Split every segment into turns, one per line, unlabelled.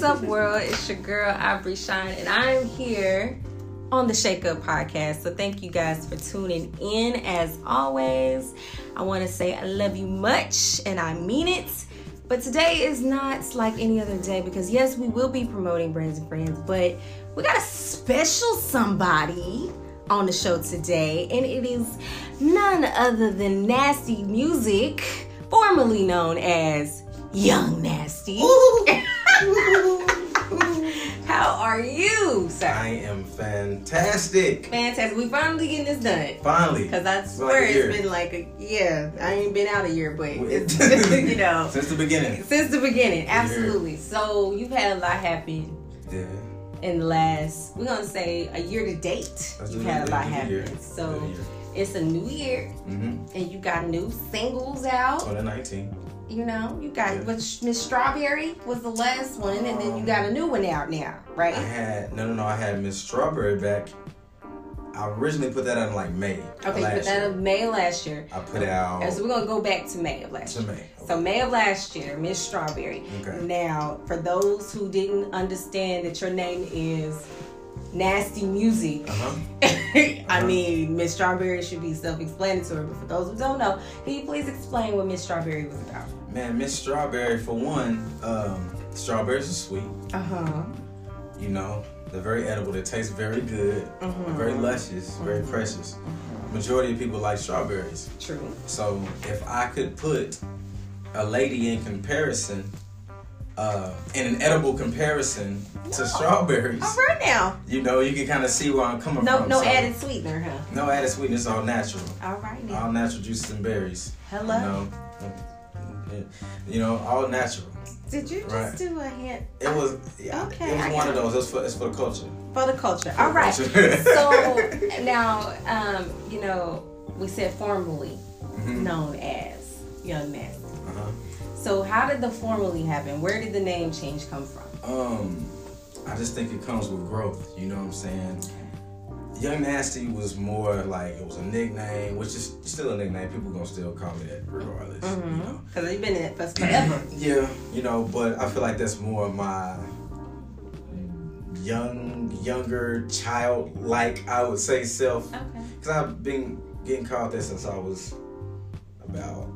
What's up, world? It's your girl, Aubrey Shine, and I'm here on the Shake Up podcast. So, thank you guys for tuning in. As always, I want to say I love you much, and I mean it. But today is not like any other day because, yes, we will be promoting Brands and Friends, but we got a special somebody on the show today, and it is none other than Nasti Musiq, formerly known as Yung Nasti. How are you, sir?
I am fantastic.
Fantastic. We finally getting this done.
Finally.
Because I swear
Like
it's been like a yeah. I ain't been out a year, but it's, you know
Since the beginning.
since the beginning, absolutely. So you've had a lot happen
Yeah.
in the last. We're gonna say a year to date.
That's
You've had a lot happen. So it's a new year,
Mm-hmm.
and you got new singles out.
2019.
You know, you got
Yeah.
which Miss Strawberry was the last one, and then you
Um,
got a new one out now, right?
I had no, no, no. I had Miss Strawberry back. I originally put that out in like May.
Okay, you put that in May of last year.
I put out
And so we're gonna go back to May of last
to
year.
May.
So May of last year, Miss Strawberry.
Okay.
Now, for those who didn't understand that your name is Nasti Musiq,
Uh-huh.
I
Uh-huh.
mean Miss Strawberry should be self-explanatory. But for those who don't know, can you please explain what Miss Strawberry was about?
Man, Miss Strawberry for one. Um, strawberries are sweet.
Uh huh.
You know, they're very edible. They taste very good.
Mhm.
Very luscious. Very precious. Majority of people like strawberries.
True.
So if I could put a lady in comparison, uh, in an edible comparison to strawberries,
All right now.
you know, you can kind of see where I'm coming
No,
from.
no
So,
added sweetener, huh?
no added sweetness, all natural,
All right now.
all natural juices and berries.
Hello.
You know, you know, all natural.
Did you just
Right.
do a hint
It was, yeah,
Okay,
it was
I
one of those. It's for, it's for the culture.
for the culture?
For
All
the
right.
culture.
so now, um, you know, we said formally
Mhm.
known as Yung Nasti.
Uh-huh.
So how did the formally happen? Where did the name change come from?
Um, I just think it comes with growth. You know what I'm saying? Yung Nasti was more like it was a nickname, which is still a nickname. People gonna still call me that regardless. You know?
Because you've been in it for forever.
Yeah, you know, but I feel like that's more of my young, younger, child-like, I would say, self.
okay.
Because I've been getting called that since I was about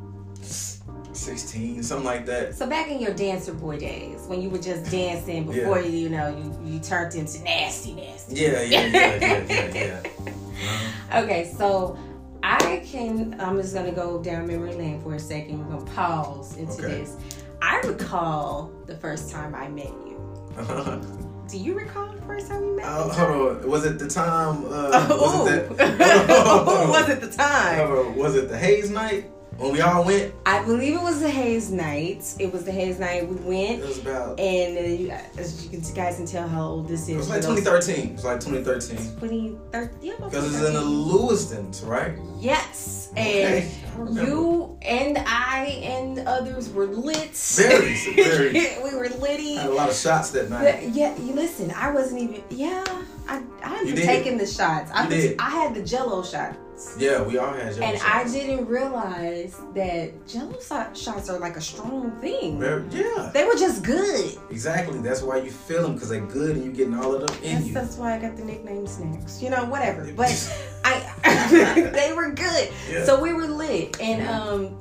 16, something like that.
So back in your dancer boy days, when you were just dancing before
Yeah.
you, you know, you, you turned into nasty, nasty.
Yeah, yeah, yeah, yeah, yeah, yeah. Uh-huh.
Okay, so I can. I'm just gonna go down memory lane for a second. We're gonna pause into
Okay.
this. I recall the first time I met you. Do you recall the first time you met
Uh, hold on. Was it the time? Uh,
Oh,
was it that?
Ooh. was it the time?
Was it the haze night when we all went?
I believe it was the Hayes night. It was the Hayes night we went.
It was about.
and uh, you, as you, can, you guys can tell how old this is.
It was like 2013. It was like 2013.
2013. Yeah,
Because it's in the
2013.
Lewiston's, right?
Yes,
Okay,
and you and I and others were lit.
Very, very.
we were litty.
I had a lot of shots that night.
But yeah, you listen. I wasn't even. Yeah, I I haven't
You
taken the shots. I was-
did.
I had the Jello shots.
Yeah, we all had Jello
And I didn't realize that Jello shots are like a strong thing.
Very, yeah,
They were just good.
exactly. That's why you feel them because they're good and you're getting all of them in
That's,
you.
that's why I got the nickname Snacks. You know, whatever. But I, they were good.
Yeah.
So we were lit, and um,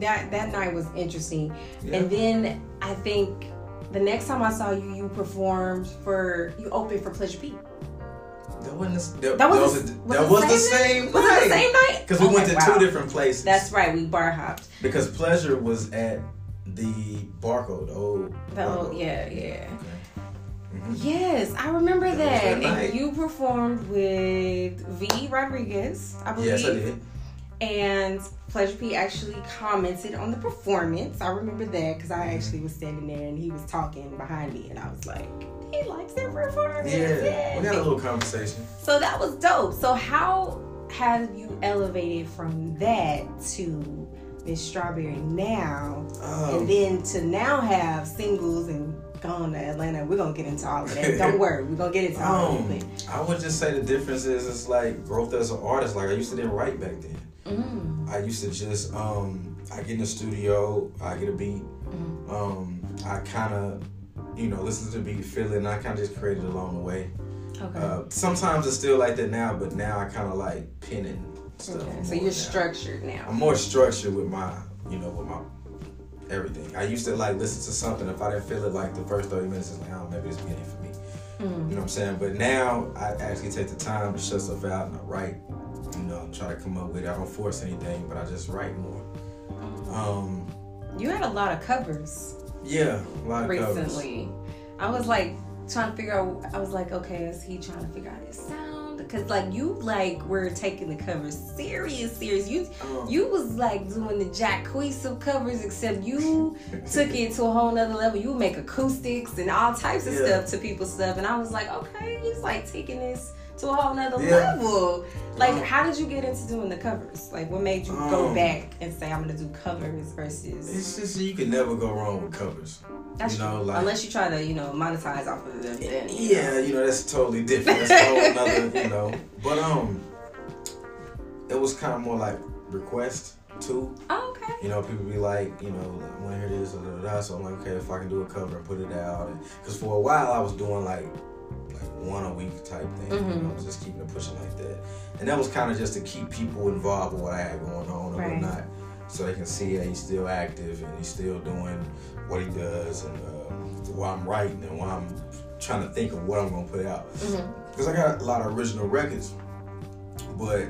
that that night was interesting.
Yeah.
And then I think the next time I saw you, you performed for you opened for Pleasure P.
That wasn't. The,
That was,
that
the,
was, that was the same.
night? Was it the same night?
Because we
Okay,
went to
wow.
two different places.
That's right. We bar hopped.
Because pleasure was at the barcode. The old.
The old,
Barcode.
yeah, yeah.
Mhm.
Yes, I remember
That
that.
that
And
night.
you performed with V Rodriguez, I believe.
Yes, I did.
And Pleasure P actually commented on the performance. I remember that because I actually was standing there and he was talking behind me, and I was like, he likes their performance.
Yeah, we had a little conversation.
So that was dope. So how have you elevated from that to Miss Strawberry now,
Um,
and then to now have singles and gone to Atlanta? We're gonna get into all of that. Don't worry, we're gonna get into all of
Um,
it.
I would just say the difference is it's like growth as an artist. Like I used to didn't write back then.
Mm,
I used to just um I get in the studio, I get a beat,
mm,
um I kind of you know, listen to the beat, feel it, and I kind of just created along the way.
Okay.
Uh, sometimes it's still like that now, but now I kind of like pinning stuff.
okay. So you're
now.
structured now.
I'm more structured with my, you know, with my everything. I used to like listen to something if I didn't feel it like the first 30 minutes, it's like, oh, maybe this ain't for me.
Mm.
You know what I'm saying? But now I actually take the time to shut stuff out and I write. You know, try to come up with it. I don't force anything, but I just write more. Um,
You had a lot of covers
yeah, a lot of covers.
recently. I was like trying to figure out. I was like, okay, is he trying to figure out his sound? Because like you like were taking the covers serious, serious. You
Um,
you was like doing the Jack Queesum covers, except you took it to a whole nother level. You make acoustics and all types of
Yeah.
stuff to people's stuff, and I was like, okay, he's like taking this to a whole nother
Yeah.
level. Like,
Um,
how did you get into doing the covers? Like, what made you go
Um,
back and say I'm gonna do covers versus?
It's just you can never go wrong with covers.
That's
you know,
true.
like-
Unless you try to, you know, monetize off of them. Then, you know.
Yeah, you know that's totally different. That's a whole nother, you know. But um, it was kind of more like request too.
Oh, okay.
You know, people be like, you know, I want to hear this, da, da. so I'm like, okay, if I can do a cover and put it out, because for a while I was doing like, like one a week type thing. You know. I was just keeping it pushing like that, and that was kind of just to keep people involved with what I had going on and
Right.
whatnot, so they can see that he's still active and he's still doing what he does, and uh, while I'm writing and while I'm trying to think of what I'm gonna put out, because I got a lot of original records, but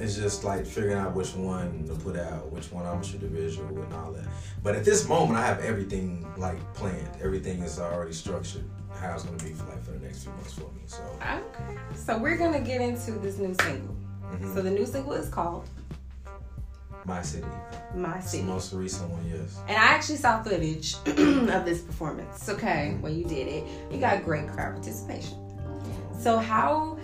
it's just like figuring out which one to put out, which one I'm gonna shoot the visual and all that. But at this moment, I have everything like planned. Everything is already structured. How it's gonna be for like for the next few months for me. So
Okay. So we're gonna get into this new single.
mhm.
So the new single is called
my city,
My
it's the
City.
most recent one, yes.
And I actually saw footage of this performance. Okay, when you did it, you got great crowd participation. So how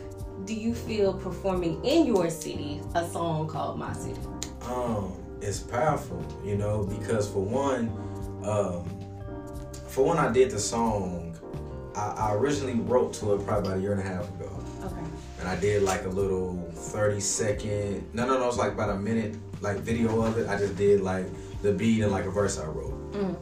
do you feel performing in your city a song called My City?
Um, it's powerful, you know, because for one, um, for when I did the song, I, I originally wrote to it probably about a year and a half ago.
Okay.
and I did like a little 30 second no no no it's like about a minute like video of it. I just did like the beat and like a verse I wrote.
Mm.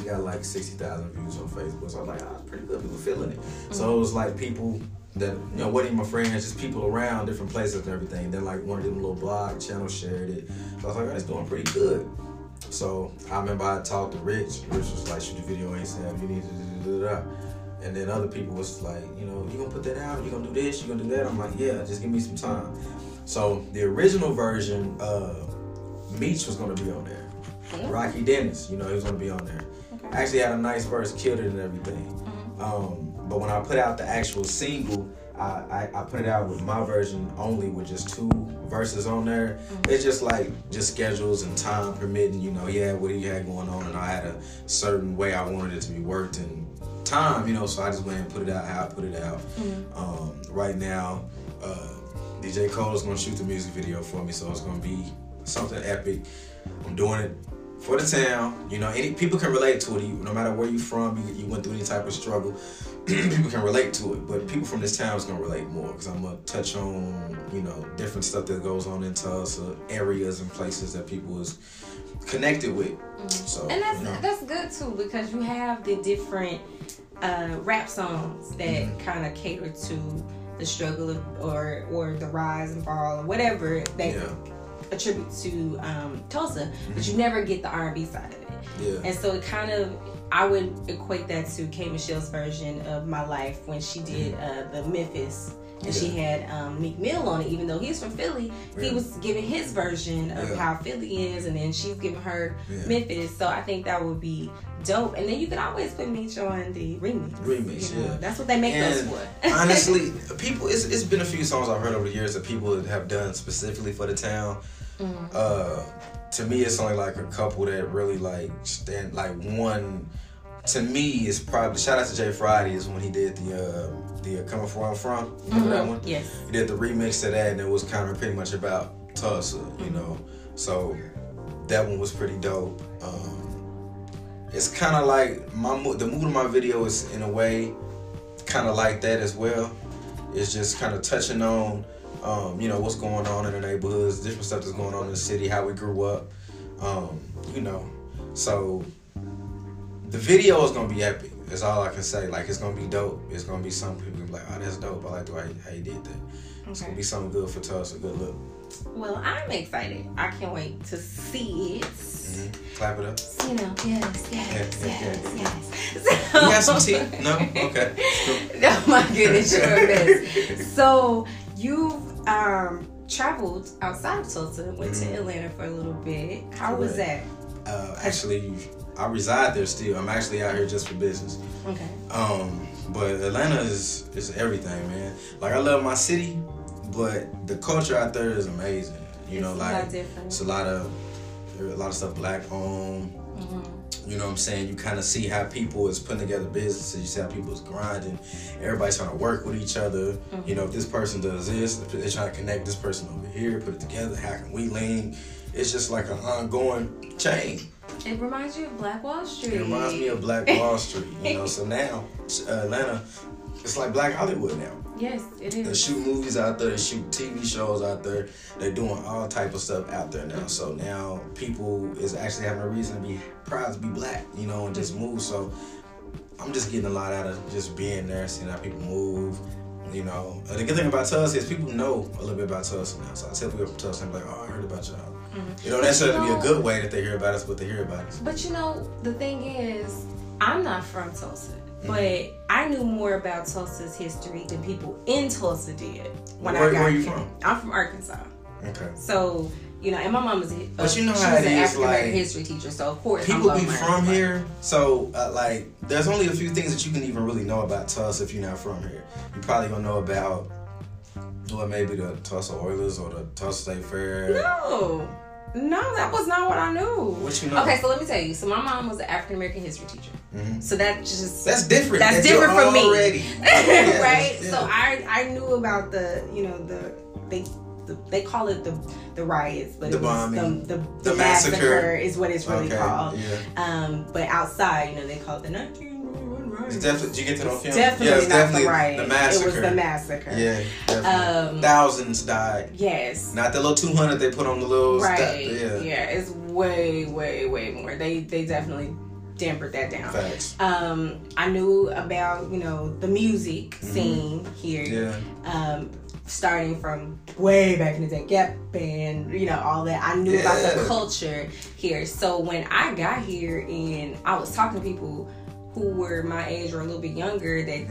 we got like 60,000 views on Facebook so I was like oh, pretty good people feeling it. So it was like people that you know wasn't even my friends just people around different places and everything. Then like one of them little blog channels shared it. So I was like oh, it's doing pretty good. So I remember I talked to Rich. Rich was like shoot the video ASAP you need to da, da. And then other people was like, you know, you gonna put that out, you gonna do this, you gonna do that. I'm like, yeah, just give me some time. So the original version, uh, Meech was gonna be on there. Rocky Dennis, you know, he was gonna be on there.
Okay.
Actually had a nice verse, killed it and everything.
Mhm.
Um, but when I put out the actual single, I, I, I put it out with my version only with just two verses on there. It's just like just schedules and time permitting, you know, yeah, what he had going on and I had a certain way I wanted it to be worked and time, you know, so I just went and put it out how I put it out.
Mhm.
Um, right now, uh, DJ Cole is gonna shoot the music video for me, so it's gonna be something epic. I'm doing it for the town. You know, any people can relate to it. You, no matter where you're from, you, you went through any type of struggle, people can relate to it. But people from this town is gonna relate more because I'm gonna touch on you know different stuff that goes on in Tulsa, areas and places that people is connected with. So
And that's
you know.
that's good too because you have the different uh, rap songs that
Mhm.
kind of cater to the struggle of, or or the rise and fall or whatever they
Yeah.
attribute to um, Tulsa, but you never get the R and B side of it.
Yeah.
And so it kind of, I would equate that to K Michelle's version of My Life when she did uh, the Memphis. And she had um, Meek Mill on it, even though he's from Philly. He was giving his version of
Yeah.
how Philly is, and then she's giving her
Yeah.
Memphis. So I think that would be dope. And then you could always put Meech on the remix.
Remix,
you know?
yeah.
That's what they make those for.
honestly, people, it's, it's been a few songs I've heard over the years that people have done specifically for the town.
Mhm.
Uh, to me, it's only like a couple that really like stand. Like one, to me, is probably shout out to Jay Friday is when he did the uh, the uh, coming from where I'm from. Remember that one?
Yes.
He did the remix to that, and it was kind of pretty much about Tulsa, you know. So that one was pretty dope. Um, it's kind of like my the mood of my video is in a way kind of like that as well. It's just kind of touching on, um, you know, what's going on in the neighborhoods, different stuff that's going on in the city, how we grew up, um, you know. So the video is gonna be epic. It's all I can say. Like it's gonna be dope. It's gonna be some people gonna be like, oh, that's dope. I like the way how you did that. It's gonna be something good for Tulsa. Good look.
Well, I'm excited. I can't wait to see it.
hmm Clap it up.
You know, yes, yes,
Yeah, yeah,
yes,
yeah.
yes.
You got some tea? No. Okay.
oh my goodness, you're a mess. So you've um, traveled outside of Tulsa, went
Mhm.
to Atlanta for a little bit. How was that?
Uh, actually, I reside there still. I'm actually out here just for business.
Okay.
Um, but Atlanta is is everything, man. Like I love my city, but the culture out there is amazing. You know,
it's
like
lot different.
it's a lot of a lot of stuff black owned.
Mhm.
You know what I'm saying? You kind of see how people is putting together businesses. You see how people is grinding. Everybody's trying to work with each other.
Mm-hmm.
You know, if this person does this, they're trying to connect this person over here, put it together. How can we link? It's just like an ongoing chain.
It reminds you of Black Wall Street.
It reminds me of Black Wall Street. You know, so now Atlanta, it's like Black Hollywood now.
Yes, it is.
They shoot movies out there. They shoot TV shows out there. They're doing all type of stuff out there now. So now people is actually having a reason to be proud to be black, you know, and just move. So I'm just getting a lot out of just being there, seeing how people move. You know, the good thing about Tulsa is people know a little bit about Tulsa now. So I tell people from Tulsa, I'm like, oh, I heard about y'all.
Mhm.
You know, necessarily be a good way that they hear about us, but they hear about us.
But you know, the thing is, I'm not from Tulsa,
Mm-hmm.
but I knew more about Tulsa's history than people in Tulsa did when
Where-
I got
where you
here.
from?
I'm from Arkansas,
Okay.
so you know, and my mom was a,
But you know
she
how
was an African American
like,
history teacher, so of course
People be from
it.
here, so uh, like, there's only a few things that you can even really know about Tulsa if you're not from here. You probably gonna know about, well, maybe the Tulsa Oilers or the Tulsa State Fair.
No, no, that was not what I knew.
What you know?
Okay, so let me tell you. So my mom was an African American history teacher.
Mhm.
So that just
That's different.
That's
That
different from me.
already. Yeah,
right?
yeah.
So I I knew about the you know the they the, they call it the the riots, but
The
it was
bombing.
the, the,
The
the massacre.
massacre.
is what it's really
okay,
called.
Yeah.
Um, but outside, you know, they call it the 1991
It's definitely. Did you get to know film?
Definitely
yeah, it's
not
definitely
the riot.
the massacre.
It was the massacre.
Yeah, definitely.
Um,
Thousands died.
Yes.
Not the little two hundred they put on the little.
Right. Yeah.
Yeah.
it's way, way, way more. They they definitely dampered that down.
Facts.
Um, I knew about you know the music scene here.
Mm-hmm. Yeah.
Um, starting from way back in the day, Gap Band, you know all that. I knew about the culture here. So when I got here and I was talking to people who were my age or a little bit younger that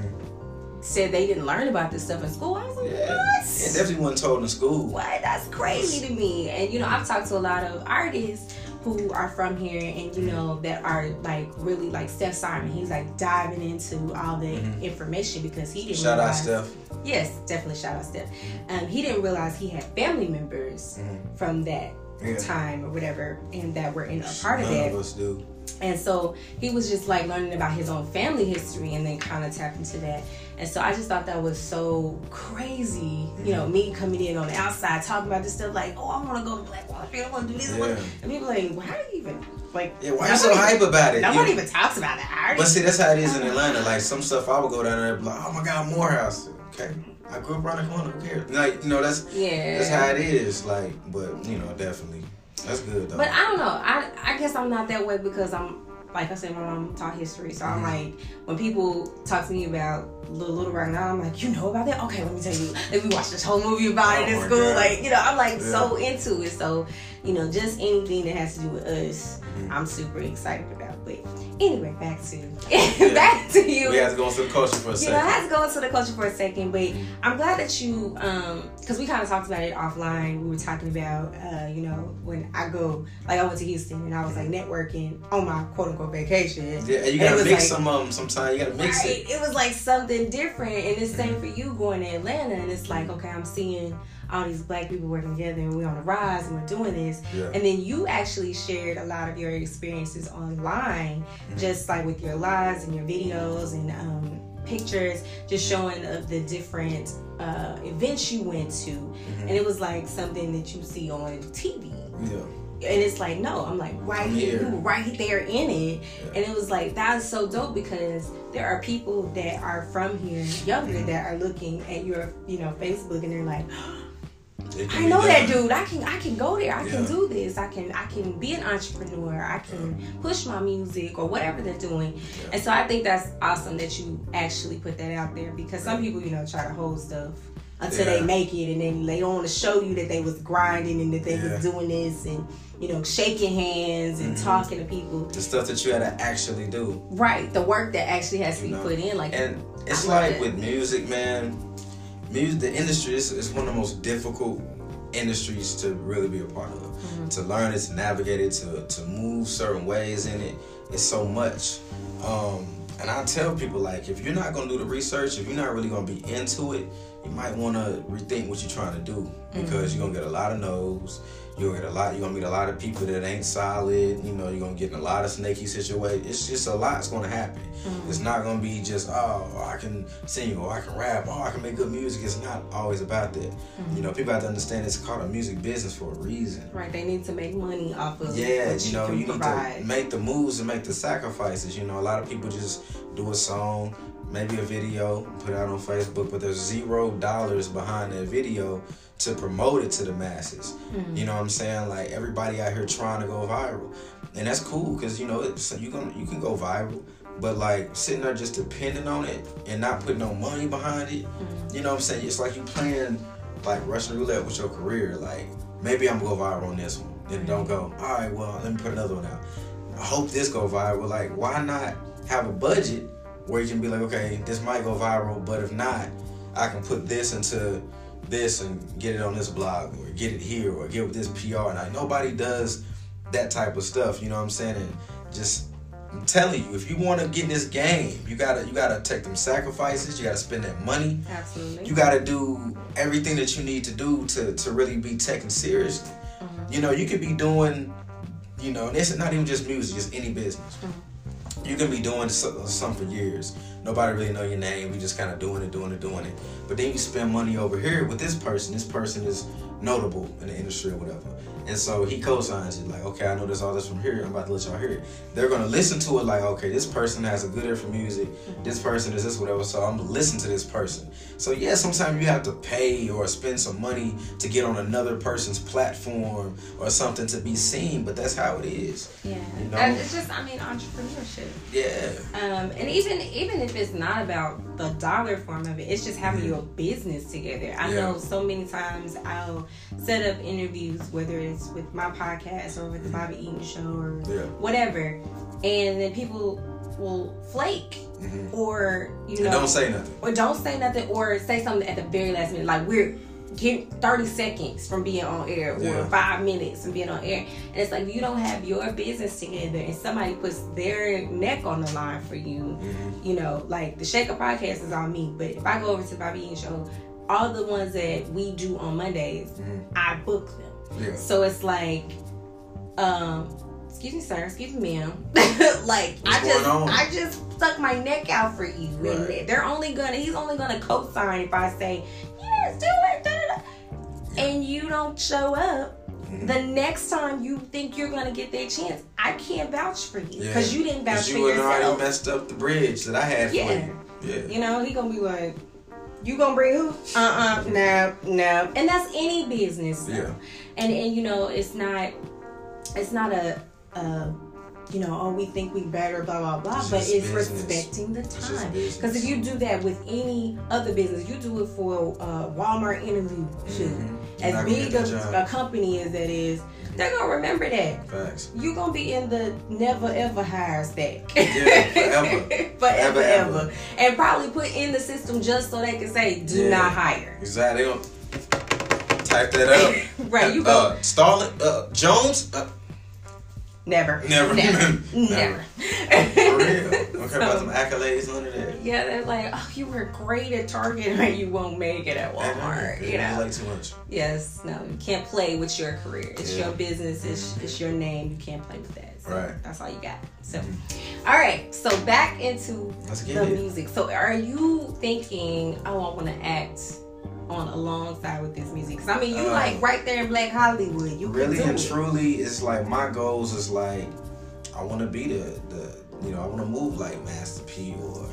said they didn't learn about this stuff in school, I was like,
Mm-hmm. Yeah.
what?
It definitely wasn't told in school.
what? That's crazy to me. And you know, I've talked to a lot of artists who are from here and you know that are like really like Steph Simon. He's like diving into all the information because he didn't
Mm-hmm. Shout out. Steph.
Yes, definitely shout out Steph. Um, he didn't realize he had family members
Mhm.
from that
Yeah.
time or whatever, and that were in a part of
None
that.
of us do.
And so he was just like learning about his own family history and then kind of tap into that. And so I just thought that was so crazy, you know, me coming in on the outside talking about this stuff like, oh, I want to go to Black Wall Street, I want to do this.
Yeah.
And people like, why are you even like?
Yeah, why are you so hype about it?
Nobody
You-
even talks about that. I already-
But see, that's how it is in Atlanta. Like some stuff, I would go down there and be like, "Oh my God, Morehouse." Okay, I grew up around the corner. Who cares? Like you know, that's
yeah,
that's how it is. Like, but you know, definitely, that's good though.
But I don't know. I I guess I'm not that way because I'm like I said, my mom taught history, so I'm
Mhm.
like when people talk to me about Little Little Rock now, I'm like, you know about that? Okay, let me tell you. Like we watched this whole movie about it
Oh
in school.
God.
Like you know, I'm like so into it. So you know, just anything that has to do with us,
Mhm.
I'm super excited about. But anyway, back to back to you.
we have to go into the culture for a
You know, I
second.
had to go into the culture for a second, but I'm glad that you, um, because we kind of talked about it offline. We were talking about, uh, you know, when I go, like I went to Houston and I was like networking on my quote unquote vacation.
Yeah, you gotta mix
like-
some of them. Sometimes you gotta mix
Right.
it.
It was like something different, and it's same for you going to Atlanta, and it's like, okay, I'm seeing all these black people working together, and we're on the rise, and we're doing this.
Yeah.
And then you actually shared a lot of your experiences online,
Mm-hmm.
just like with your lives and your videos and um, pictures, just showing of the different uh, events you went to.
Mm-hmm.
And it was like something that you see on TV.
Yeah.
And it's like, no, I'm like right here,
here.
right there in it.
Yeah.
And it was like, that's so dope because there are people that are from here, younger,
Mm-hmm.
that are looking at your, you know, Facebook and they're like, I know that dude. I can I can go there. I can do this. I can I can be an entrepreneur. I can push my music or whatever they're doing.
Yeah.
And so I think that's awesome that you actually put that out there because some people, you know, try to hold stuff until they make it and then they don't want to show you that they was grinding and that they
Yeah.
was doing this and you know shaking hands and
Mhm.
talking to people.
The stuff that you had to actually do.
Right, the work that actually has to
You
be
know,
put in like
And it's
I
like with music, man. Music, the industry is, is one of the most difficult industries to really be a part of.
Mm-hmm.
To learn it, to navigate it, to to move certain ways in it. It's so much. Um, and I tell people like, if you're not gonna do the research, if you're not really gonna be into it, you might want to rethink what you're trying to do mm-hmm. because you're gonna get a lot of no's. You're gonna get a lot. You're gonna meet a lot of people that ain't solid. You know, you're gonna get in a lot of snaky situations. It's just a lot's gonna happen. Mm-hmm. It's not gonna be just oh I can sing or I can rap or I can make good music. It's not always about that. Mm-hmm. You know, people have to understand it's called a music business for a reason.
right, they need to make money off of
Yeah, you know, you need
provide.
to make the moves and make the sacrifices. You know, a lot of people just do a song, maybe a video, put it out on Facebook, but there's zero dollars behind that video to promote it to the masses. Hmm. You know what I'm saying? Like everybody out here trying to go viral, and that's cool because you know it's, you can you can go viral. But like sitting there just depending on it and not putting no money behind it, hmm. you know what I'm saying? It's like you playing like Russian roulette with your career. Like maybe I'm gonna go viral on this one, then don't go. Hmm. All right, well let me put another one out. I hope this go viral. Like why not have a budget where you can be like, okay, this might go viral, but if not, I can put this into this and get it on this blog or get it here or get with this PR. And like nobody does that type of stuff. You know what I'm saying? And just I'm telling you, if you want to get in this game, you gotta you gotta take them sacrifices. You gotta spend that money.
Absolutely.
You gotta do everything that you need to do to to really be taken seriously. Uh-huh. You know, you could be doing, you know, and it's not even just music, just any business. Uh-huh. You can be doing so- something for years. Nobody really know your name. You just kind of doing it, doing it, doing it. But then you spend money over here with this person. This person is notable in the industry or whatever. And so he co-signs it like, okay, I know there's all this from here. I'm about to let y'all hear it. They're gonna listen to it like, okay, this person has a good ear for music. This person is this whatever. So I'm gonna listen to this person. So yeah, sometimes you have to pay or spend some money to get on another person's platform or something to be seen. But that's how it is.
yeah.
You know?
And it's just I mean entrepreneurship.
Yeah.
Um, and even even if it's not about the dollar form of it, it's just having
Mhm.
your business together. I
Yeah.
know so many times I'll set up interviews, whether with my podcast or with the Bobby Eaton Show or
Yeah.
whatever, and then people will flake
hmm
or you
And
know
don't say nothing.
or don't say nothing or say something at the very last minute. Like we're get 30 seconds from being on air or
Yeah.
five minutes from being on air. And it's like you don't have your business together and somebody puts their neck on the line for you
hmm
you know like the shaker podcast is on me. But if i go over to bobby Eaton show all the ones that we do on mondays
hmm
i book them
Yeah.
so it's like um excuse me sir excuse me ma'am like i just
on?
i just stuck my neck out for you
Right.
and they're only gonna he's only gonna co-sign if i say yes do it da, da, da. and you don't show up
Mhm.
the next time you think you're gonna get that chance i can't vouch for you
Yeah.
because you didn't vouch
Cause
for
you had already messed up the bridge that I had
Yeah.
for you. Yeah.
you know, he gonna be like, "You gonna bring who? Uh uh no, no." And that's any business.
Yeah.
And and you know, it's not, it's not a, uh, you know, oh, we think we better, blah blah blah.
It's
but it's
business.
respecting the time. Because if you do that with any other business, you do it for uh, Walmart interview.
Mhm.
As big a, a company as that is, they're gonna remember that.
Facts.
You're gonna be in the never ever hire stack.
Yeah, forever.
forever,
Forever,
ever.
ever.
And probably put in the system just so they can say, do
Yeah.
not hire.
Exactly. Type that up.
right, you go,
Uh, Starling, uh, Jones. Uh,
never.
never.
Never.
Never.
never.
for real. Don't care about some accolades under that.
yeah, they're like, oh, you were great at Target, but you won't make it at Walmart. You know?
like too much.
Yes, no, you can't play with your career. It's
Yeah.
your business. It's, it's your name. You can't play with that. So
Right.
That's all you got. So, all right. So back into the
it.
music. So are you thinking, oh, I want to act on alongside with this music? Because I mean, you
Uh,
like right there in Black Hollywood. You
really and
it.
truly, it's like my goals is like I want to be the the you know I want to move like Master P or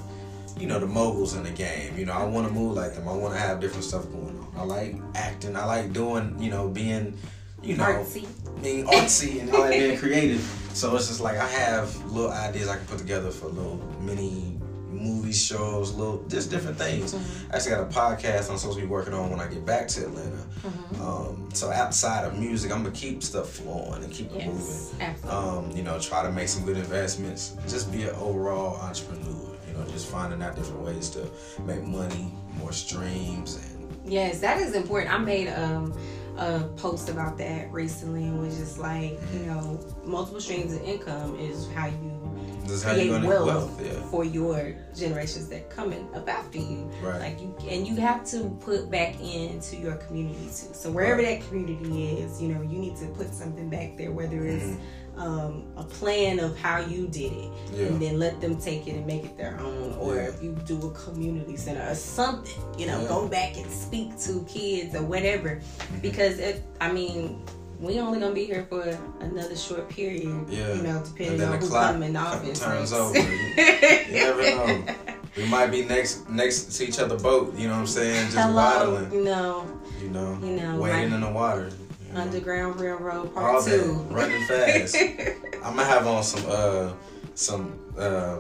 you know, the moguls in the game. You know, I want to move like them. I want to have different stuff going on. I like acting. I like doing, you know, being, you know,
Artsy.
being artsy and I like being creative. So it's just like I have little ideas I can put together for little mini movie shows, little just different things.
Mm-hmm.
I actually got a podcast I'm supposed to be working on when I get back to Atlanta.
Mm-hmm.
Um, so outside of music, I'm gonna keep stuff flowing and keep it
Yes,
moving.
absolutely.
Um, you know, try to make some good investments. Just be an overall entrepreneur. You know, just finding out different ways to make money, more streams, and
Yes, that is important. I made um, a post about that recently and was just like, you know, multiple streams of income is how you
this how
create
gonna
wealth,
wealth. Yeah.
for your generations that coming up after you.
Right.
Like you and you have to put back into your community too. So wherever
Right.
that community is, you know, you need to put something back there, whether it's
Mm-hmm.
Um, a plan of how you did it,
Yeah.
and then let them take it and make it their own. Or
Yeah.
if you do a community center or something, you know,
Yeah.
go back and speak to kids or whatever.
Mm-hmm.
Because it, I mean. We only gonna be here for another short period,
Yeah.
you know, depending on
the
who's coming in office.
turns over. You never know. We might be next next to each other boat. You know what I'm saying? Just
Hello,
waddling.
you know,
You know,
You know, right.
in the water.
Underground Railroad Part
All
Two.
running fast. I'm gonna have on some uh some uh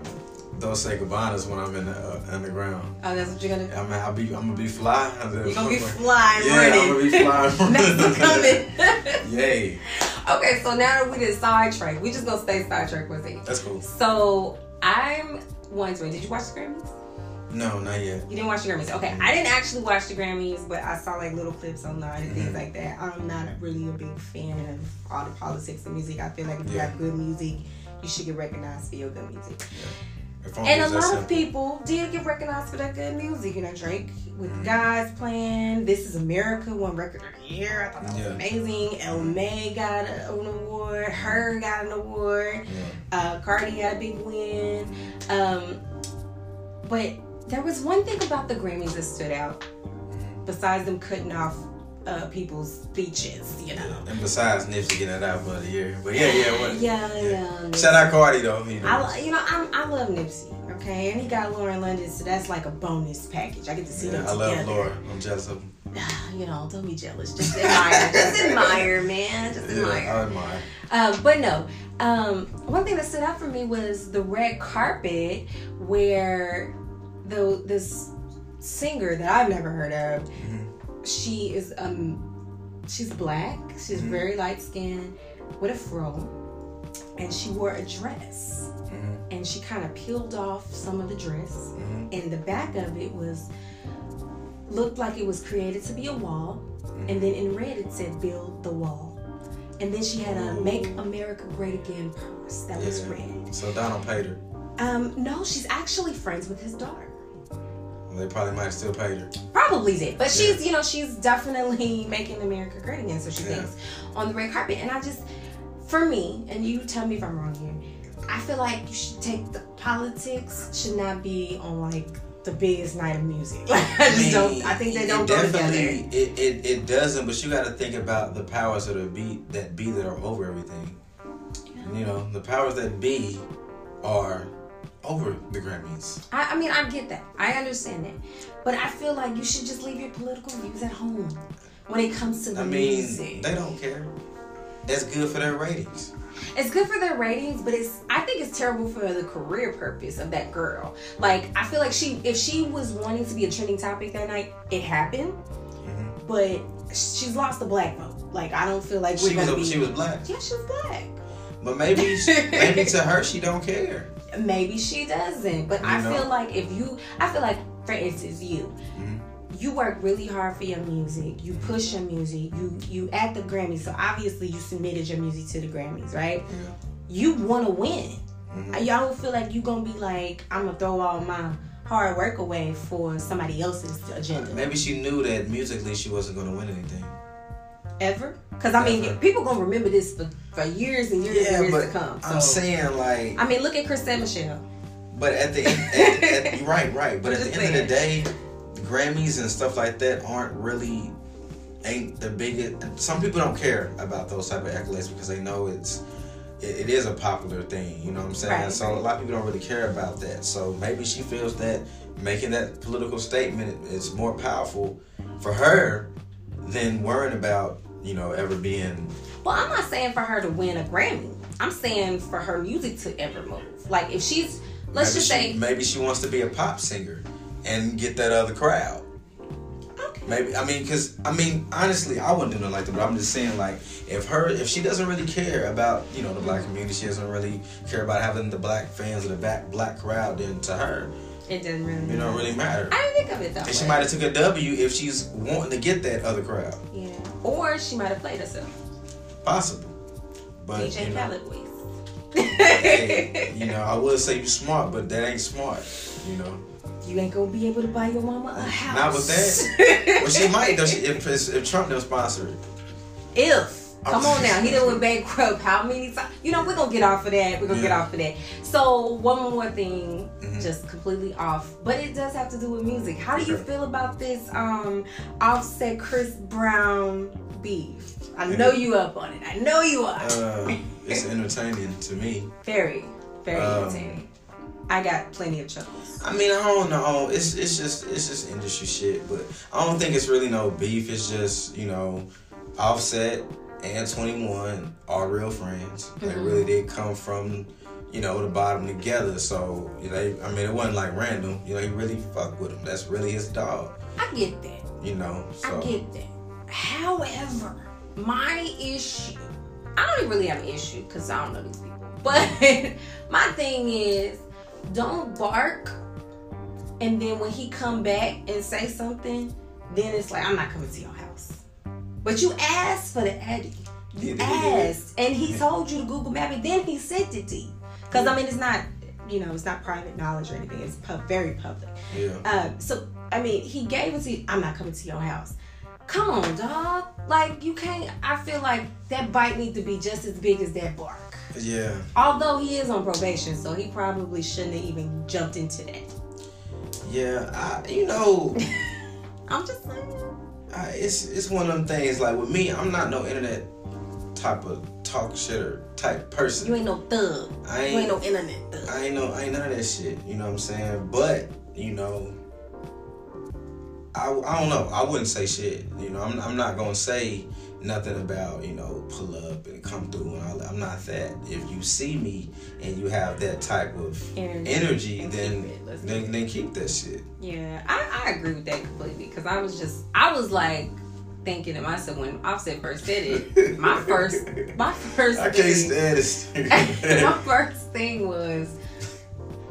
Dolce Gabbana's when I'm in the uh, underground.
Oh, that's what you're gonna.
I'm gonna, I'll be I'm gonna be fly.
You're gonna be flying,
Yeah, I'm gonna be flying.
Next coming.
Yay,
okay, so now that we did sidetrack, we just gonna stay sidetrack with it.
that's cool.
So I'm wondering, did you watch the Grammys?
No, not yet.
You didn't watch the Grammys. Okay, I didn't actually watch the Grammys, but I saw like little clips online and
Mm-hmm.
things like that. I'm not really a big fan of all the politics of music. I feel like if you
Yeah.
got good music, you should get recognized for your good music.
Only
And a lot of people did get recognized for that good music. You know, Drake with
Mm-hmm.
guys playing "This Is America" won record of the year. I thought that was
Yeah.
amazing. Ella Mai got an award. H.E.R. got an award.
Yeah.
Uh, Cardi got a big win. Um, but there was one thing about the Grammys that stood out, besides them cutting off uh, people's speeches. You know.
And besides Nipsey getting it out for the year, but yeah, yeah, what?
Yeah, yeah.
Shout out Cardi though. You know.
I, you know, I'm, I love Nipsey, okay, and he got Lauren London, so that's like a bonus package. I get to see
Yeah,
them
I love
together.
Laura. I'm jealous of him.
You know, don't be jealous. Just admire. just admire, man. Just
Yeah,
admire.
I admire.
Um, but no, um, one thing that stood out for me was the red carpet where the this singer that I've never heard of.
Mm-hmm.
She is um, she's black. She's
Mhm.
very light skinned with a fro, and she wore a dress,
Mhm.
and she kind of peeled off some of the dress,
Mhm.
and the back of it was looked like it was created to be a wall, and then in red it said "Build the Wall." And then she had a "Make America Great Again" purse that was
Yeah.
red.
So Donald paid her.
Um, no, she's actually friends with his daughter.
They probably might have still paid her.
Probably did, but
Yeah.
she's you know she's definitely making America great again. So she
Yeah.
thinks on the red carpet, and I just, for me, and you tell me if I'm wrong here. I feel like you should take the politics should not be on like the biggest night of music. Like, I just
mean,
don't. I think they don't go together.
definitely- It, it it doesn't, but you got to think about the powers that are be that be that are over everything. You know, the powers that be are over the Grammys.
I, I mean, I get that. I understand that. But I feel like you should just leave your political views at home when it comes to the
I mean,
music.
they don't care. That's good for their ratings.
It's good for their ratings, but it's I think it's terrible for the career purpose of that girl. Like I feel like she if she was wanting to be a trending topic that night, it happened.
Mhm.
But she's lost the black vote. Like I don't feel like we're
She was
be
she was black,
Yeah, she was black.
but maybe maybe to her she don't care.
Maybe she doesn't. But I
know?
feel like if you I feel like for instance you
Mhm.
you work really hard for your music. You push your music. You you at the Grammys. So obviously you submitted your music to the Grammys, right?
Yeah.
You want to win.
Mhm.
Y'all don't feel like you gonna be like I'm gonna throw all my hard work away for somebody else's agenda
Maybe she knew that musically she wasn't going to win anything.
ever. Because I mean,
Ever.
Uh, people gonna remember this for, for years and years and years to come. So
I'm saying like,
I mean, look at Chris and Michelle.
but at the end, at, at, right, right. But at the
just
end of the day, the Grammys and stuff like that aren't really ain't the biggest. Some people don't care about those type of accolades because they know it's it, it is a popular thing. You know what I'm saying?
Right,
so a lot of people don't really care about that. So maybe she feels that making that political statement is more powerful for her than worrying about you know ever being.
Well, I'm not saying for her to win a Grammy. I'm saying for her music to ever move. Like if she's, let's
maybe
just
she,
say,
maybe she wants to be a pop singer and get that other crowd.
okay,
Maybe I mean, cause I mean, honestly, I wouldn't do nothing like that. But I'm just saying, like, if her, if she doesn't really care about, you know, the black community, she doesn't really care about having the black fans or the back black crowd. Then to her,
it doesn't really.
it don't really matter.
I didn't think of it that
And she might have took a W if she's wanting to get that other crowd.
Yeah. Or she might have played herself.
Possible. But
DJ
you know,
Khaled voice.
hey, you know, I would say you smart, but that ain't smart. You know.
You ain't gonna be able to buy your mama a house.
Not with that. Well, she might though. She, if, if Trump don't sponsor it.
if. Come on now, he done went bankrupt. How many times? You know, we're gonna get off of that. We're gonna get off of that. So one more thing,
Mhm.
just completely off, but it does have to do with music. How do you feel about this um Offset Chris Brown beef? I know you up on it. I know you are.
Uh, it's entertaining to me.
very, very
um,
entertaining. I got plenty of chuckles.
I mean, I don't know. It's it's just it's just industry shit, but I don't think it's really no beef. It's just you know, Offset and Twenty One are real friends. They
Mhm.
really did come from you know the bottom together. So you know, I mean, it wasn't like random. You know, he really fucked with him. That's really his dog.
I get that.
You know, so
I get that. However, my issue, I don't even really have an issue because I don't know these people. But my thing is, don't bark, and then when he come back and say something, then it's like I'm not coming to your house. But you asked for the Eddie. You
Yeah, he did.
asked, and he told you to Google Map, and then he sent it to you. Because I mean, it's not, you know, it's not private knowledge or anything. It's pub- very public.
yeah.
Uh, so I mean, he gave it to you. I'm not coming to your house. Come on, dog. Like you can't. I feel like that bite needs to be just as big as that bark.
Yeah,
Although he is on probation, so he probably shouldn't have even jumped into that.
yeah. I, you know,
I'm just saying.
I, it's it's one of them things. Like with me, I'm not no internet type of talk shitter type person.
You ain't no thug.
I
You ain't no internet thug.
I ain't no, I ain't none of that shit. You know what I'm saying? But you know, I, I don't know. I wouldn't say shit. You know, I'm, I'm not gonna say nothing about you know pull up and come through and all that. I'm not that. If you see me and you have that type of
Energy.
energy, then
keep
then then keep that shit.
Yeah, I, I agree with that completely because I was just I was like thinking to myself when Offset first said it. My first, my first.
I can't stand this.
my first thing was,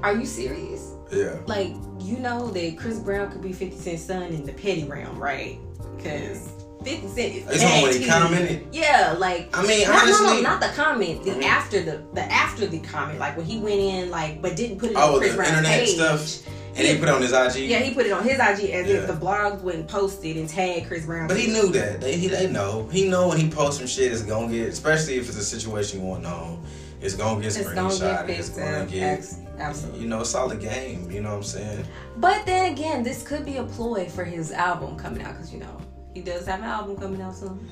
are you serious?
yeah.
Like, you know that Chris Brown could be 50 Cent's son in the petty realm, right? Because 50 Cent is.
It's on when he commented.
Yeah, like.
I mean,
No, no,
honestly.
no, not the comment. The
Mhm.
after the the after the comment, like when he went in, like, but didn't put it
Oh,
on Chris
the
Brown's
internet
page.
stuff? And he put it on his IG.
Yeah, he put it on his IG as
Yeah.
if the blogs wouldn't post it and tag Chris Brown.
But he knew that. They he, they know. He know when he posts some shit, it's gonna get. Especially if it's a situation going on, it's gonna get
it's
screenshot.
gonna get
it's gonna get.
Absolutely.
You know, it's all a game. You know what I'm saying?
But then again, this could be a ploy for his album coming out because you know he does have an album coming out soon.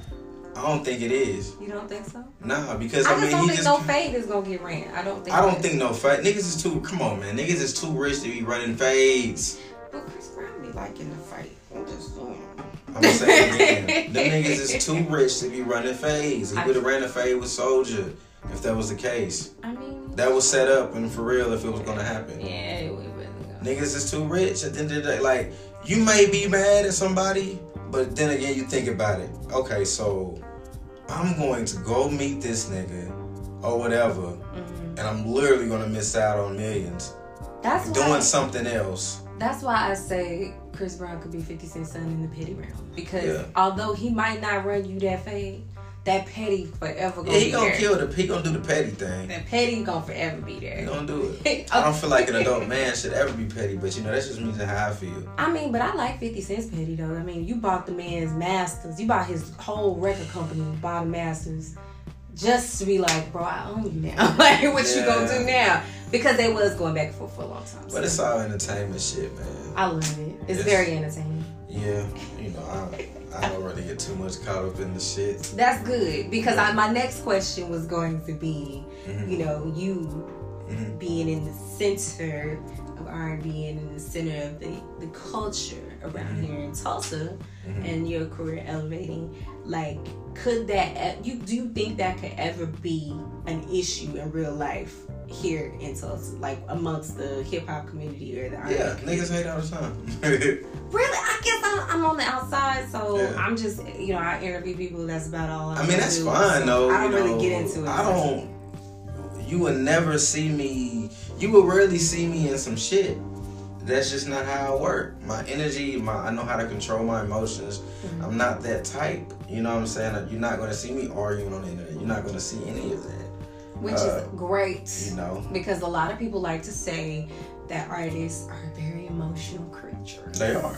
I don't think it is.
You don't think so?
Nah, because
I,
I,
just
mean,
don't
he
think
just.
no fade is gonna get ran. I don't think.
I don't think no fade. Niggas is too. Come on, man. Niggas is too rich to be running fades.
But Chris Brown be liking the fight. I'm just saying.
I'm gonna say again. Them niggas is too rich to be running fades. He would have ran a fade with Soulja if that was the case.
I mean,
That was set up and for real if it was gonna happen.
yeah, it would.
Niggas is too rich at the end of the day. Like, you may be mad at somebody, but then again, you think about it. Okay, so I'm going to go meet this nigga or whatever,
Mhm.
and I'm literally gonna miss out on millions
That's
doing
why.
something else.
That's why I say Chris Brown could be 50 Cent's son in the petty realm because
Yeah.
although he might not run you that fade, that petty forever gonna
Yeah, he
be
gonna
there.
kill the. He gonna do the petty thing.
That petty gonna forever be there.
He gonna do it. I don't feel like an adult man should ever be petty, but you know that's just me and how I feel.
I mean, but I like 50 Cent's petty though. I mean, you bought the man's masters. You bought his whole record company, bought the masters, just to be like, bro, I own you now. like, what you gonna do now? Because they was going back and forth for a long time.
But it's all entertainment shit, man.
I love it. It's very entertaining.
Yeah, you know, I, I don't really get too much caught up in the shit.
That's good because I, my next question was going to be, mm-hmm. you know, you mm-hmm. being in the center of R&B and in the center of the, the culture around mm-hmm. here in Tulsa mm-hmm. and your career elevating. Like, could that you do you think that could ever be an issue in real life here in Tulsa, like amongst the hip hop community or the
R&B yeah, community? niggas hate all the time.
really, I guess I'm, I'm, on the outside, so yeah. I'm just you know I interview people. That's about all.
I, I mean, that's do, fine so though.
I don't
really
know, get into it.
I don't. You would never see me. You would rarely see me in some shit that's just not how I work. My energy, my I know how to control my emotions. Mm-hmm. I'm not that type. You know what I'm saying? You're not gonna see me arguing on the internet. You're not gonna see any of that.
Which uh, is great.
You know.
Because a lot of people like to say that artists are very emotional creatures.
They are.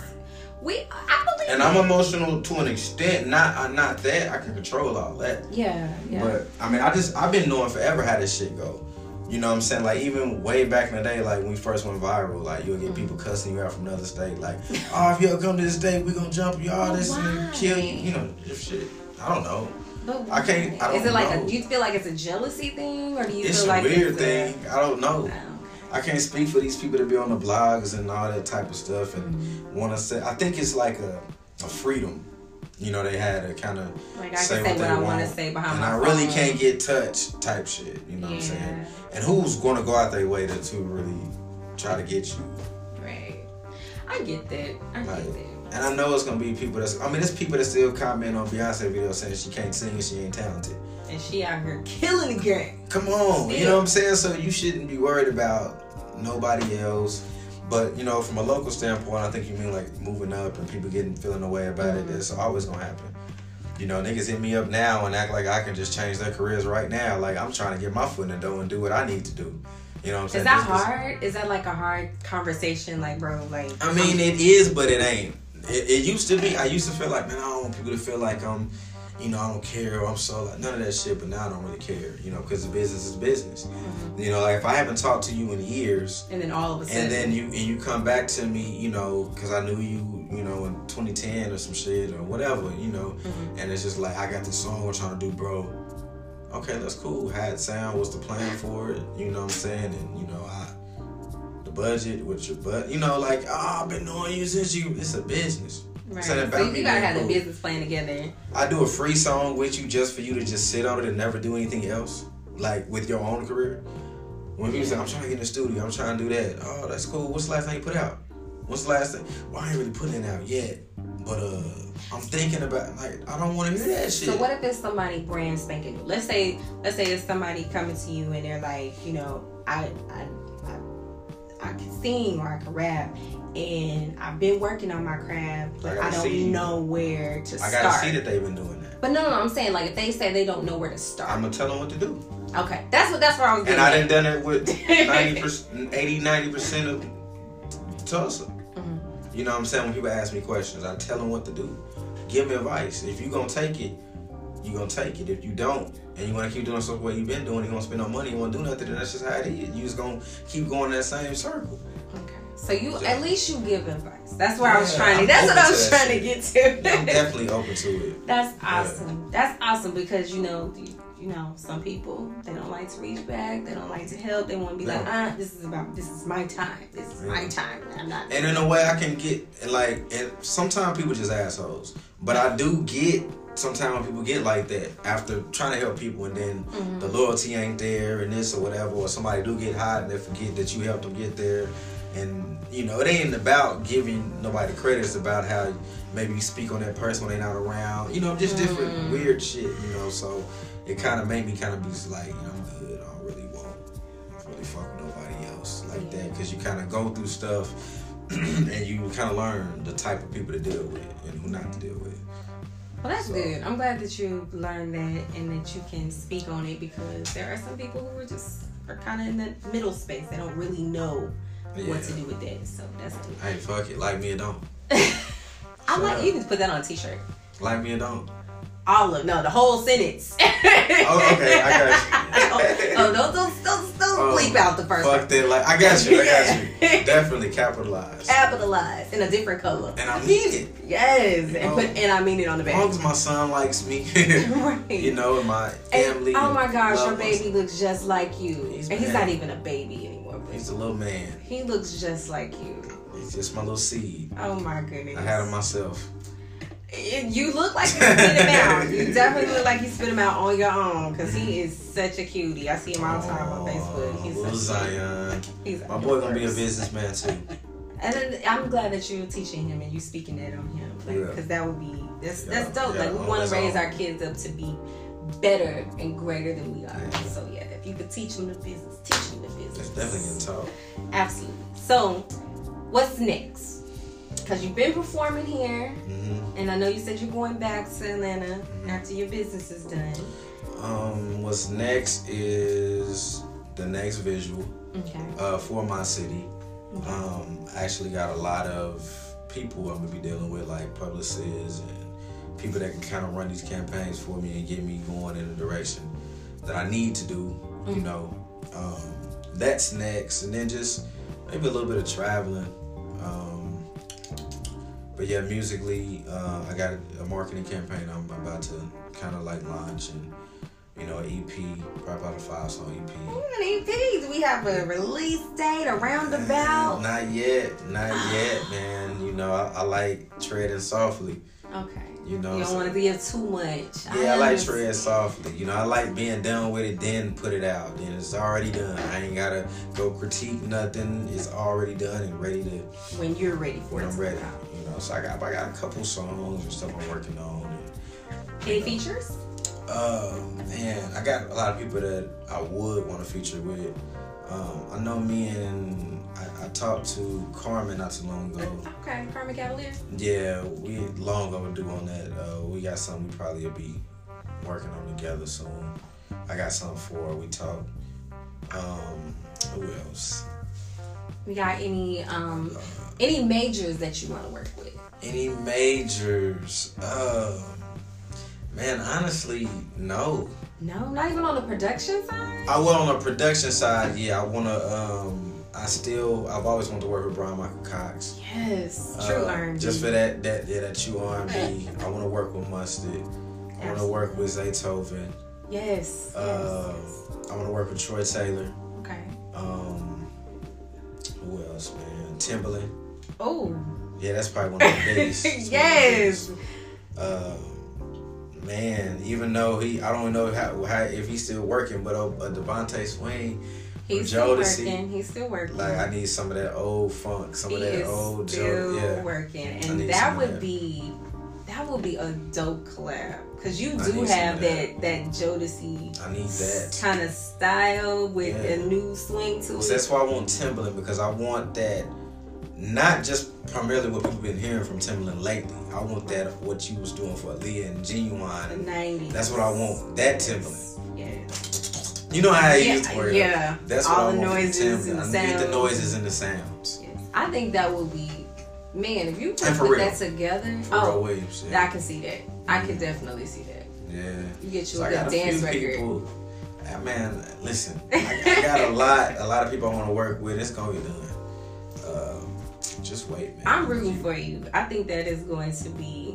We, I believe.
And I'm emotional to an extent. Not, I'm not that. I can control all that.
Yeah, yeah.
But I mean, I just, I've been knowing forever how this shit go. You know what I'm saying? Like even way back in the day, like when we first went viral, like you'll get people mm-hmm. cussing you out from another state, like, oh if y'all come to this state, we gonna jump you all this and kill you. You know, shit. I don't know. But I can't. I
is it like
know.
a? Do you feel like it's a jealousy thing, or do you
it's
feel like
it's a weird thing? I don't know. I can't speak for these people to be on the blogs and all that type of stuff and mm-hmm. want to say. I think it's like a, a freedom you know, they had to kind of
like I say, what, what I want to say behind
and I really can't get touched type shit. You know yeah. what I'm saying? And who's going to go out their way to, to really try to get you?
Right. I get that. I like, get that.
And I know it's gonna be people that's. I mean, there's people that still comment on Beyonce videos saying she can't sing and she ain't talented.
And she out here killing the game.
Come on, still. you know what I'm saying? So you shouldn't be worried about nobody else but you know, from a local standpoint, I think you mean like moving up and people getting feeling away about mm-hmm. it. That's always gonna happen. You know, niggas hit me up now and act like I can just change their careers right now. Like I'm trying to get my foot in the door and do what I need to do. You know what I'm saying?
Is that hard? Is that like a hard conversation? Like, bro, like.
I mean, it is, but it ain't. It, it used to be. I used to feel like, man, I don't want people to feel like I'm you know, I don't care. I'm so like none of that shit. But now I don't really care, you know, because the business is business. Mm-hmm. You know, like if I haven't talked to you in years,
and then all of a sudden,
and then you and you come back to me, you know, because I knew you, you know, in 2010 or some shit or whatever, you know, mm-hmm. and it's just like I got this song we're trying to do, bro. Okay, that's cool. How it sound? What's the plan for it? You know what I'm saying? And you know, I the budget, with your butt, you know, like oh, I've been knowing you since you. It's a business.
Right. So, you gotta have cool. the business plan together.
I do a free song with you just for you to just sit on it and never do anything else, like with your own career. When people say, I'm trying to get in the studio, I'm trying to do that. Oh, that's cool. What's the last thing you put out? What's the last thing? Well, I ain't really putting it out yet. But uh I'm thinking about like I don't want to hear that shit.
So what if it's somebody brand spanking new? Let's say let's say it's somebody coming to you and they're like, you know, I I I, can sing or I can rap and I've been working on my craft, but I, I don't see. know where to
I
start.
I gotta see that they've been doing that.
But no, no, no, I'm saying like if they say they don't know where to start,
I'm gonna tell them what to do.
Okay, that's what that's where I was.
And I didn't done it with 90 percent, 80, 90 percent of Tulsa. Mm-hmm. You know what I'm saying? When people ask me questions, I tell them what to do. Give me advice. If you gonna take it, you gonna take it. If you don't, and you wanna keep doing stuff what you've been doing, you gonna spend no money, you wanna do nothing, then that's just how it is. You just gonna keep going that same circle.
Okay. So you at least you give advice. That's where yeah, I was trying to. That's what I was trying shit. to get to.
yeah, I'm definitely open to it.
That's awesome. Yeah. That's awesome because you know, you, you, know, some people they don't like to reach back. They don't like to help. They want to be like, ah, this is about this is my time. This is my time. I'm not.
And in a way, I can get like, and sometimes people just assholes, but I do get sometimes people get like that after trying to help people and then mm-hmm. the loyalty ain't there and this or whatever or somebody do get hot and they forget that you helped them get there and you know, it ain't about giving nobody credit. It's about how maybe you speak on that person when they're not around. You know, just different mm. weird shit. You know, so it kind of made me kind of be like, you know, I'm good. I don't really won't really fuck with nobody else like that because you kind of go through stuff and you kind of learn the type of people to deal with and who not to deal with.
Well, that's so. good. I'm glad that you learned that and that you can speak on it because there are some people who are just are kind of in the middle space. They don't really know yeah. what to do with that. So that's good.
Hey, fuck it. Like me or don't.
I like you can put that on a t-shirt.
Like me or don't.
All of no, the whole sentence.
oh, okay, I got you.
Oh, oh, don't don't don't, don't oh, bleep out out the first
Fuck that. Like I got you. I got you. Definitely capitalize.
Capitalize in a different color.
And I mean it.
Yes,
You
and
know,
put and I mean it on the back.
As long as my son likes me,
right.
you know, and my
And-
family.
oh my gosh, your baby looks just like you.
He's
and he's not even a baby anymore.
He's a little man.
he looks just like you.
He's just my little seed.
Oh my goodness.
I had him myself.
You look like you spit him out. You definitely look like you spit him out on your own because he is such a cutie. I see him all the time on Facebook. He's such
Zion.
He's
My boy gonna be a businessman too.
And then I'm glad that you're teaching him and you speaking that on him, like,
Yeah.
because that would be that's
Yeah,
that's dope.
yeah,
like we want to raise
own.
our kids up to be better and greater than we are. So yeah, if you could teach them the business, teach them the business.
That's definitely getting taught.
Absolutely. So, what's next? Because you've been performing here,
hmm
and I know you said you're going back to Atlanta after your business is done.
Um, what's next is the next visual
Okay.
uh, for my city. Um, I actually got a lot of people I'm gonna be dealing with, like publicists and people that can kind of run these campaigns for me and get me going in the direction that I need to do. You
Mhm.
know, um, that's next, and then just maybe a little bit of traveling. Um, but yeah, musically, uh, I got a marketing campaign I'm about to kind of like launch, and you know, EP, probably about a five song EP.
Ooh, an EP. Do we have a release date, a roundabout?
Not yet, not yet, man. You know, I, I like treading softly.
Okay.
You know,
You don't want to be give too much.
yeah, I like tread softly. You know, I like being done with it, then put it out. Then it's already done. I ain't gotta go critique nothing. It's already done and ready to
When you're ready for
when
it.
I'm ready.
out.
You know, so I got I got a couple songs and stuff I'm working on. And,
Any features?
Um, man, I got a lot of people that I would want to feature with. Um, I know me and I, I talked to Carmen not too long ago.
Okay, Carmen Cavalier.
Yeah, we long overdue on that. Uh, we got something we probably will be working on together soon. I got something for her. We talked. Um, who else?
We got any um any majors that you want to work with?
Any majors? Um, man, honestly, no.
No, not even on the production side.
I will on the production side. Yeah, I wanna. Um, I still. I've always wanted to work with Bryan-Michael Cox.
Yes, true
Uh,
R&B.
Just for that, that yeah, that true R&B. I want to work with Mustard. I want to work with Zaytoven.
Yes. yes,
Uh,
yes.
I want to work with Troy Taylor.
Okay.
Um, who else, man? Timbaland.
Oh.
Yeah, that's probably one of the biggest. It's one of the
yes.
Uh, man, even though he, I don't know how, how if he's still working, but uh, uh, DeVante Swing,
He's
Joe
still working. He's still working.
like I need some of that old funk, some
he
of that old
still
Joe. Yeah,
working, and that would
that.
be that would be a dope collab because you do have that
that.
that Jodeci
I need that.
kind of style with
Yeah.
a new swing to
So
it.
that's why I want Timbaland because I want that. Not just primarily what people been hearing from Timbaland lately. I want that what you was doing for Aaliyah and Ginuwine.
the
And that's what I want. That Timbaland.
Yeah.
You know how I
Yeah,
used to
yeah.
That's
All
what
the
I want
noises
from
and the
need the noises and the sounds.
Yes. I think that would be man if you put
real.
that together. Oh,
Williams.
I can see that. I can definitely see that.
yeah.
You get you
So
a good dance record.
people. Ah, man, listen. I, I got a lot. A lot of people I want to work with. It's gonna be done. Um, just wait, man.
I'm rooting for you. I think that is going to be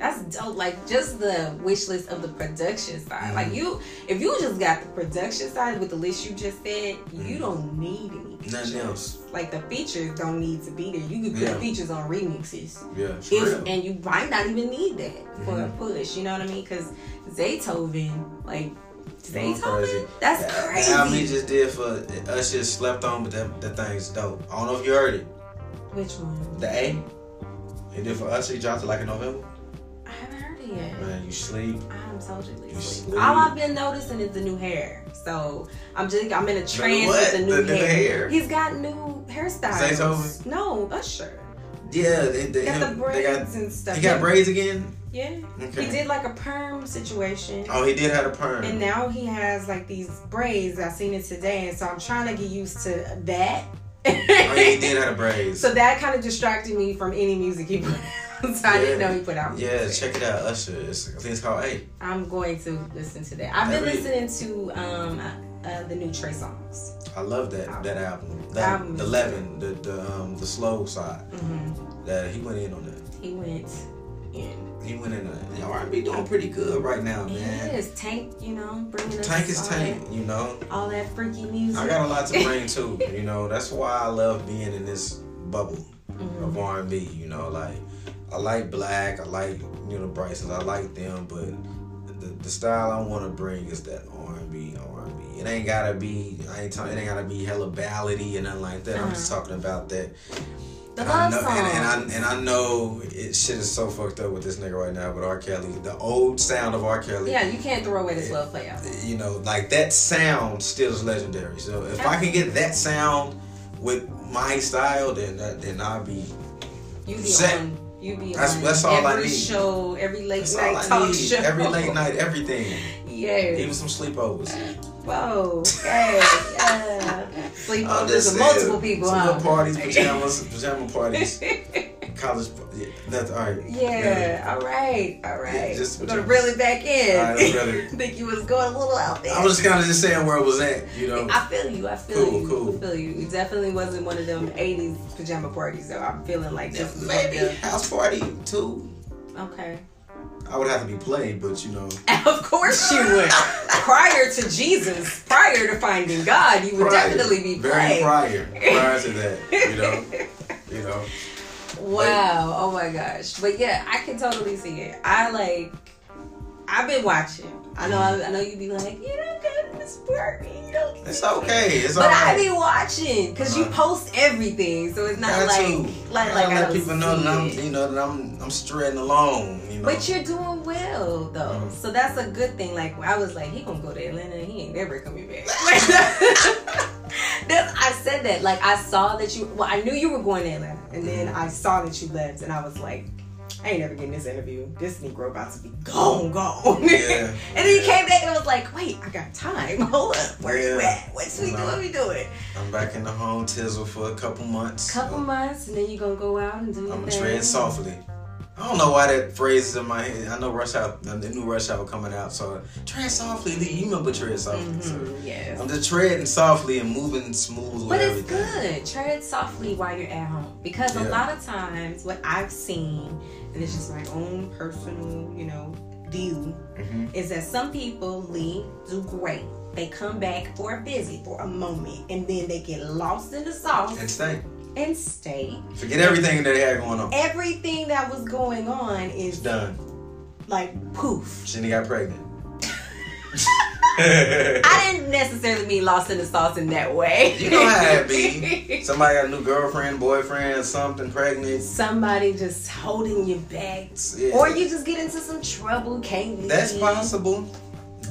that's dope. Like just the wish list of the production side.
Mhm.
Like you, if you just got the production side with the list you just said, you
Mhm.
don't need any features.
Nothing else.
Like the features don't need to be there. You could put
Yeah.
features on remixes.
Yeah,
If, and you might not even need that for
Mhm.
a push. You know what I mean? Because Zaytoven, like
crazy.
that's crazy.
The album he just did for us just slept on, but that, that thing's dope. I don't know if you heard it.
Which one?
The A. He did for us. He dropped it like in November.
I haven't heard it yet.
Man, you sleep.
I'm totally
You sleep.
All I've been noticing is the new hair. So I'm just I'm in a trance with the new,
The new
hair.
hair?
He's got new hairstyles. No, Usher.
Yeah, they, they,
Got the braids
they got.
and stuff.
He got braids again.
Yeah.
Okay.
He did like a perm situation.
Oh, he did have a perm.
And now he has like these braids. I seen it today, and so I'm trying to get used to that.
Oh, yeah, he did have a braids.
so that kind of distracted me from any music he put out. so I didn't
Yeah.
know he put out.
yeah,
music.
check it out, Usher. It's, I think it's called A.
I'm going to listen to that. I've been
Every-
listening to um uh, the new Trey Songz.
I love that that album. That
Album
the eleven, the the um the slow side.
Mm-hmm.
That he went in on that.
He went in.
He went in. on R and B doing pretty good right now, man.
Yes, Tank, you know, bringing us
Tank is tank,
That,
you know.
all that freaky music.
I got a lot to bring too. You know, that's why I love being in this bubble
Mhm.
of R and B. You know, like I like Black, I like you know Bryson's, I like them, but the, the style I want to bring is that R and B, R and B. It ain't gotta be. I ain't talking. It ain't gotta be hella ballady and nothing like that. I'm just talking about that.
The
And I
love
know, and, and I and I know it shit is so fucked up with this nigga right now. But R. Kelly, the old sound of R. Kelly,
yeah, you can't throw away this love play out.
you know, like that sound still is legendary. So if I can get that sound with my style, then that, then I'll be.
You be
Set.
on. You be
That's-
on
that's all I
every
need.
show, every late
That's
night talk
need.
show.
Every late night, everything.
Yeah.
Even some sleepovers.
Whoa. Okay. Yeah.
I'm
Sleepovers
just
with
saying,
multiple people,
Some
huh?
parties, pajamas, pajama parties, college. Yeah, that's all right.
Yeah. All right. All right.
Yeah, just
We're gonna reel it back in.
All right, reel
think you was going a little out there.
I was just kind of just saying where it was at, you know.
I feel you. I feel
Cool,
you.
cool.
I feel you. It definitely wasn't one of them '80s pajama parties, though. I'm feeling like this
Maybe house party too.
okay.
I would have to be played, but you know.
Of course you would. prior to Jesus, prior to finding God, you would
prior-
definitely be played.
very prior, prior to that, you know, you know.
Wow. Oh my gosh. But yeah, I can totally see it. I like. I've been watching. I know.
Mm-hmm.
I know you'd be like, you don't got to. You don't.
It's okay. It's
But I
alright.
be watching because you
Uh-huh.
post everything, so it's not like like
I
like I
let people know that I'm, you know, that I'm, I'm straying along. You know.
But you're doing well though,
Mhm.
so that's a good thing. Like I was like, he gonna go to Atlanta, and he ain't never coming back. that's, I said that. Like I saw that you. Well, I knew you were going to Atlanta, and then
Mhm.
I saw that you left, and I was like, I ain't never getting this interview. This Negro about to be gone, gone.
Yeah.
and then he came back and was like, wait, I got time. Hold up, where you at? What's we
No.
doing? What we doing?
I'm back in the home tizzle for a couple months.
Couple months, and then you're gonna go out and do your
I'm gonna
thing.
tread softly. I don't know why that phrase is in my head. I know Rush Hour, the new Rush Hour coming out, so tread softly. You remember tread softly? So
Mhm, yes.
I'm just treading softly and moving smooth with
But it's
everything.
good. Tread softly while you're at home. Because a lot of times what I've seen, and it's just my own personal, you know, view,
Mhm.
is that some people leave, do great. They come back for a busy for a moment and then they get lost in the sauce
And stay.
And stay.
Forget everything that they had going on.
Everything that was going on
It's
is
done.
like poof.
Jenny got pregnant.
I didn't necessarily mean lost in the sauce in that way.
You know how it be. Somebody got a new girlfriend, boyfriend, something, pregnant.
Somebody just holding you back.
Yeah.
Or you just get into some trouble, can't leave.
That's possible.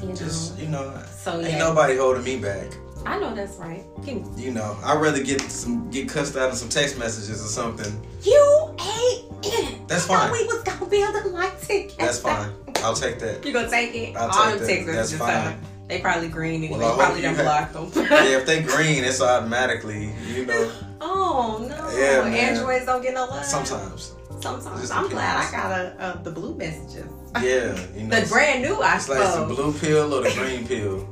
You know.
Just you know,
So, yeah.
ain't nobody holding me back.
I know that's right. Can-
You know, I'd rather get some get cussed out in some text messages or something.
You ain't.
That's
I
fine.
we was gonna build a life together.
That's fine. I'll take that.
You gonna take it?
I'll
All
take
them
That's fine.
They probably green and
Well,
they
I hope
probably done
have-
blocked them.
yeah, if they green, it's automatically, you know.
oh no!
Yeah, man.
Androids don't get no love.
Sometimes,
Sometimes. I'm glad I got a, uh, the blue messages.
yeah, you know.
The brand new, I
It's like the blue pill or the green pill.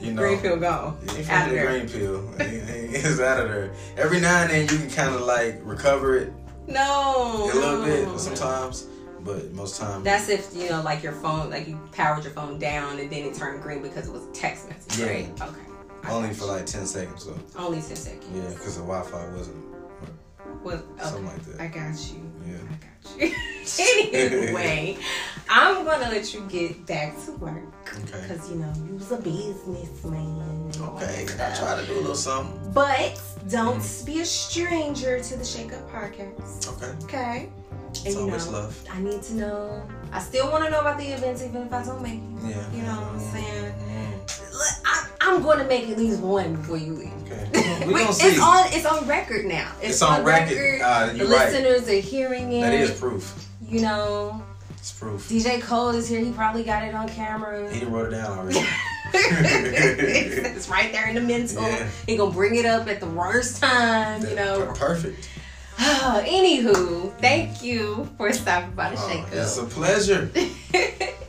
You know,
Green pill gone. Out of
the
there.
green pill. it's out of there. Every now and then you can kind of like recover it
No.
a little
no.
bit sometimes, but most times.
That's if you know, like your phone, like you powered your phone down and then it turned green because it was a text message,
Yeah.
right? Okay. I
only for
you.
like 10 seconds, so
only ten seconds.
yeah, because the Wi Fi wasn't.
Well, okay.
Something like that.
I got you.
Yeah.
I got you. anyway, I'm gonna let you get back to work
Okay.
because you know you's a businessman.
Okay, I try to do a little something.
But don't mm. be a stranger to the Shake Up Podcast.
Okay.
Okay. And
It's
you
always
know,
love.
I need to know. I still want to know about the events, even if I don't make it.
Yeah.
You know what I'm
mm.
saying? I, I'm going to make at least one before you leave.
Okay. We
it's
see.
on. It's on record now. It's,
It's on record. Uh,
the
right.
listeners are hearing it.
That is proof.
You know,
It's proof.
DJ Cole is here. He probably got it on camera.
He wrote it down already.
it's right there in the mental.
Yeah.
He gonna bring it up at the worst time. You know.
Per- Perfect.
Anywho, thank you for stopping by the
Oh,
Shake
it's a pleasure.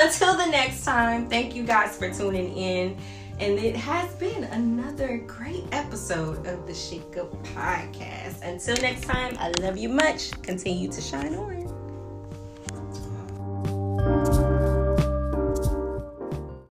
Until the next time, thank you guys for tuning in. And it has been another great episode of the Up Podcast. Until next time, I love you much. Continue to shine on.